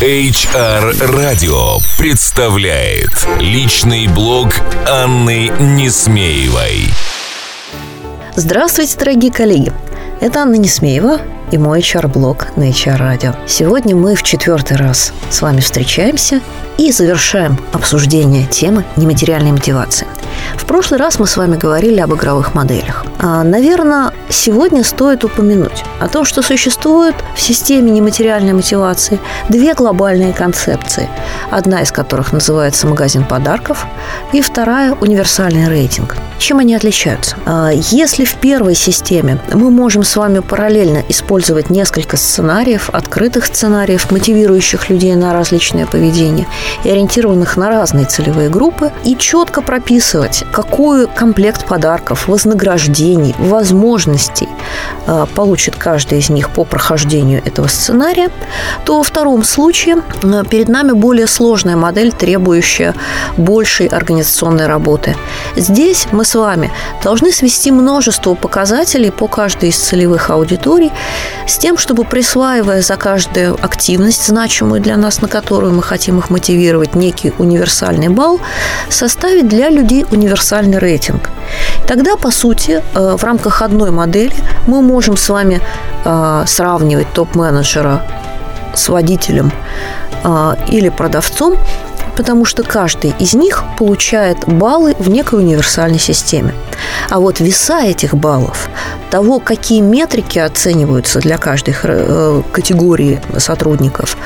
HR Radio представляет личный блог Анны Несмеевой. Здравствуйте, дорогие коллеги! Это Анна Несмеева и мой HR-блог на HR Radio. Сегодня мы в четвертый раз с вами встречаемся и завершаем обсуждение темы нематериальной мотивации. В прошлый раз мы с вами говорили об игровых моделях. А, наверное, сегодня стоит упомянуть о том, что существует в системе нематериальной мотивации две глобальные концепции, одна из которых называется магазин подарков, и вторая – универсальный рейтинг. Чем они отличаются? А, если в первой системе мы можем с вами параллельно использовать несколько сценариев, открытых сценариев, мотивирующих людей на различное поведение и ориентированных на разные целевые группы, и четко прописывать, какой комплект подарков, вознаграждений, возможностей а, получит каждый из них по прохождению этого сценария, то во втором случае а, перед нами более сложная модель, требующая большей организационной работы. Здесь мы с вами должны свести множество показателей по каждой из целевых аудиторий с тем, чтобы присваивая за каждую активность, значимую для нас, на которую мы хотим их мотивировать, некий универсальный балл, составить для людей универсальный рейтинг. Тогда, по сути, э, в рамках одной модели мы можем с вами э, сравнивать топ-менеджера с водителем э, или продавцом потому что каждый из них получает баллы в некой универсальной системе. А вот веса этих баллов, того, какие метрики оцениваются для каждой э, категории сотрудников,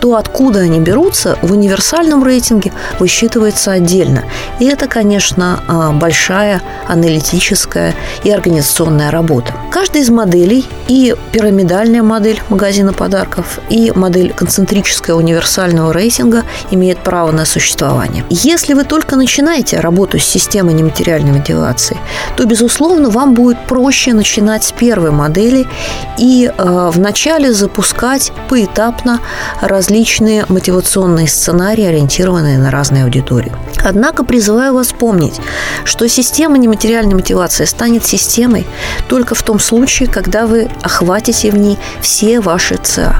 то откуда они берутся в универсальном рейтинге высчитывается отдельно. И это, конечно, а, большая аналитическая и организационная работа. Каждая из моделей и пирамидальная модель магазина подарков, и модель концентрическая универсального рейтинга имеет право на существование. Если вы только начинаете работу с системой нематериальной мотивации, то, безусловно, вам будет проще начинать с первой модели и э, вначале запускать поэтапно различные мотивационные сценарии, ориентированные на разные аудитории. Однако призываю вас помнить, что система нематериальной мотивации станет системой только в том случае, когда вы охватите в ней все ваши ЦА.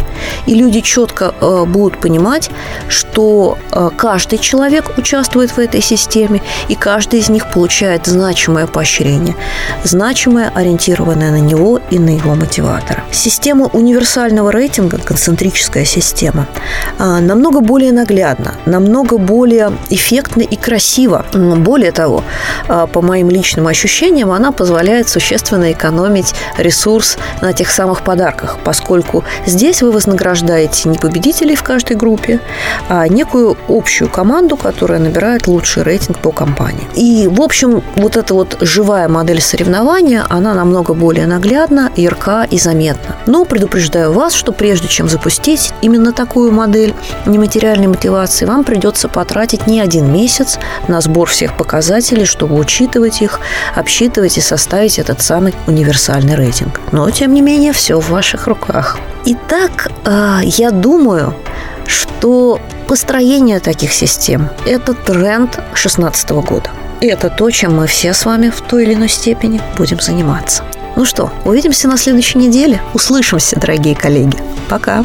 И люди четко э, будут понимать, что э, каждый человек участвует в этой системе, и каждый из них получает значимое поощрение, значимое, ориентированное на него и на его мотиватора. Система универсального рейтинга, концентрическая система, э, намного более наглядна, намного более эффектна и красиво. Более того, э, по моим личным ощущениям, она позволяет существенно экономить ресурс на тех самых подарках, поскольку здесь вы вознаграждаете не победителей в каждой группе, а некую общую команду, которая набирает лучший рейтинг по компании. И, в общем, вот эта вот живая модель соревнования, она намного более наглядна, ярка и заметна. Но предупреждаю вас, что прежде чем запустить именно такую модель нематериальной мотивации, вам придется потратить не один месяц на сбор всех показателей, чтобы учитывать их, обсчитывать и составить этот самый универсальный рейтинг. Но, тем не менее, все в ваших руках. Итак, а, я думаю, что построение таких систем – это тренд 2016 года. Это то, чем мы все с вами в той или иной степени будем заниматься. Ну что, увидимся на следующей неделе. Услышимся, дорогие коллеги. Пока.